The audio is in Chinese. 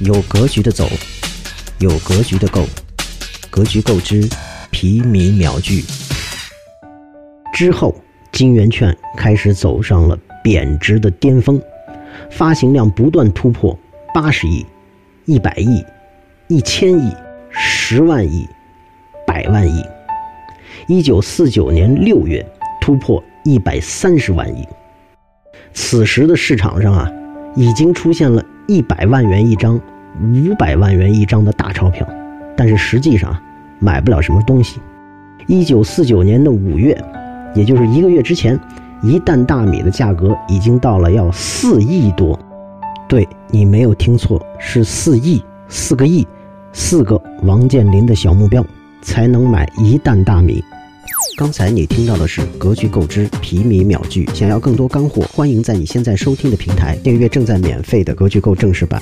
有格局的走，有格局的购，格局购之皮米秒聚。之后，金圆券开始走上了贬值的巅峰，发行量不断突破八十亿、一百亿、一千亿、十万亿、百万亿。一九四九年六月，突破一百三十万亿。此时的市场上啊，已经出现了一百万元一张、五百万元一张的大钞票，但是实际上买不了什么东西。一九四九年的五月，也就是一个月之前，一担大米的价格已经到了要四亿多。对你没有听错，是四亿，四个亿，四个王健林的小目标才能买一担大米。刚才你听到的是格局购知皮米秒聚，想要更多干货，欢迎在你现在收听的平台订阅正在免费的格局购正式版。